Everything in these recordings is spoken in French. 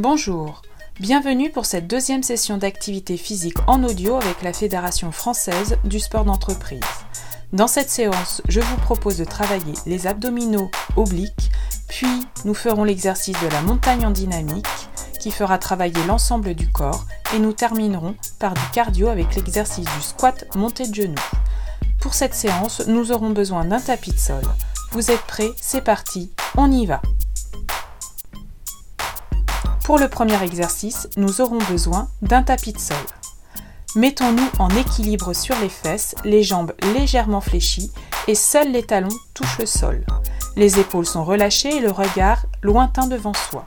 Bonjour, bienvenue pour cette deuxième session d'activité physique en audio avec la Fédération française du sport d'entreprise. Dans cette séance, je vous propose de travailler les abdominaux obliques, puis nous ferons l'exercice de la montagne en dynamique qui fera travailler l'ensemble du corps et nous terminerons par du cardio avec l'exercice du squat monté de genoux. Pour cette séance, nous aurons besoin d'un tapis de sol. Vous êtes prêts? C'est parti, on y va pour le premier exercice, nous aurons besoin d'un tapis de sol. Mettons-nous en équilibre sur les fesses, les jambes légèrement fléchies et seuls les talons touchent le sol. Les épaules sont relâchées et le regard lointain devant soi.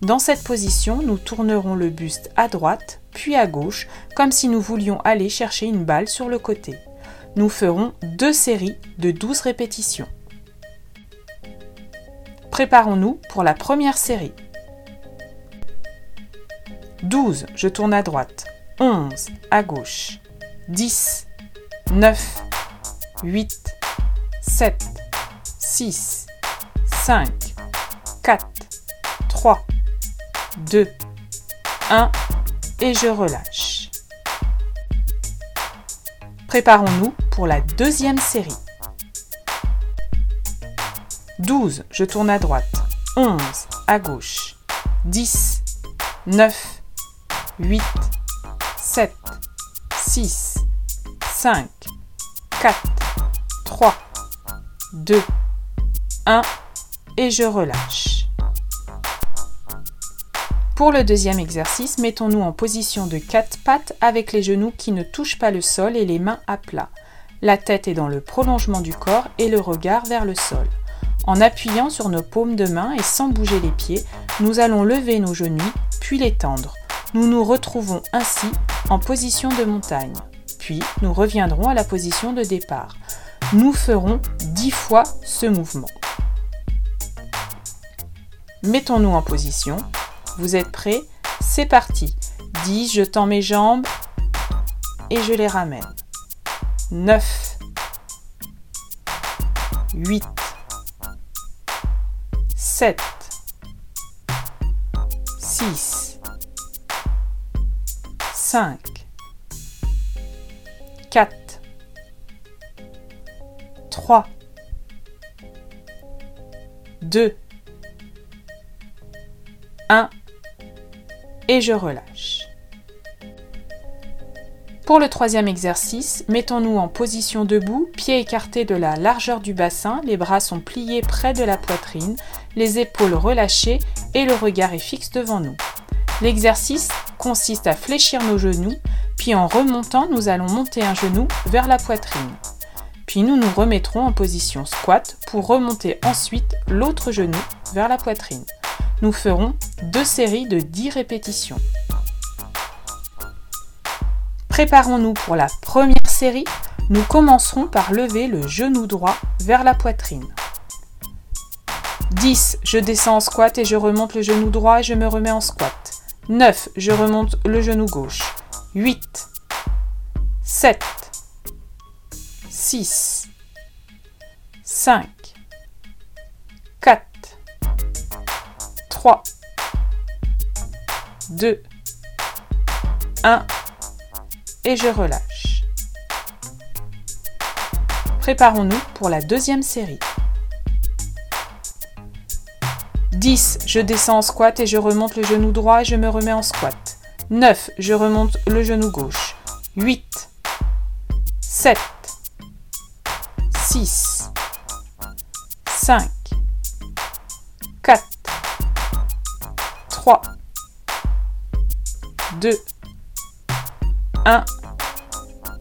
Dans cette position, nous tournerons le buste à droite, puis à gauche, comme si nous voulions aller chercher une balle sur le côté. Nous ferons deux séries de 12 répétitions. Préparons-nous pour la première série. 12, je tourne à droite. 11, à gauche. 10, 9, 8, 7, 6, 5, 4, 3, 2, 1 et je relâche. Préparons-nous pour la deuxième série. 12, je tourne à droite. 11, à gauche. 10, 9, 8, 7, 6, 5, 4, 3, 2, 1 et je relâche. Pour le deuxième exercice, mettons-nous en position de 4 pattes avec les genoux qui ne touchent pas le sol et les mains à plat. La tête est dans le prolongement du corps et le regard vers le sol. En appuyant sur nos paumes de main et sans bouger les pieds, nous allons lever nos genoux puis les tendre. Nous nous retrouvons ainsi en position de montagne, puis nous reviendrons à la position de départ. Nous ferons 10 fois ce mouvement. Mettons-nous en position. Vous êtes prêts? C'est parti. 10, je tends mes jambes et je les ramène. 9, 8, 7, 6, 5, 4, 3, 2, 1 et je relâche. Pour le troisième exercice, mettons-nous en position debout, pieds écartés de la largeur du bassin, les bras sont pliés près de la poitrine, les épaules relâchées et le regard est fixe devant nous. L'exercice consiste à fléchir nos genoux, puis en remontant, nous allons monter un genou vers la poitrine. Puis nous nous remettrons en position squat pour remonter ensuite l'autre genou vers la poitrine. Nous ferons deux séries de 10 répétitions. Préparons-nous pour la première série. Nous commencerons par lever le genou droit vers la poitrine. 10. Je descends en squat et je remonte le genou droit et je me remets en squat. 9. Je remonte le genou gauche. 8. 7. 6. 5. 4. 3. 2. 1. Et je relâche. Préparons-nous pour la deuxième série. 10. Je descends en squat et je remonte le genou droit et je me remets en squat. 9. Je remonte le genou gauche. 8. 7. 6. 5. 4. 3. 2. 1.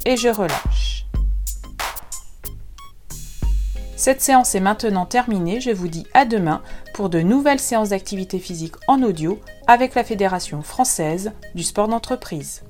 Et je relâche. Cette séance est maintenant terminée, je vous dis à demain pour de nouvelles séances d'activité physique en audio avec la Fédération française du sport d'entreprise.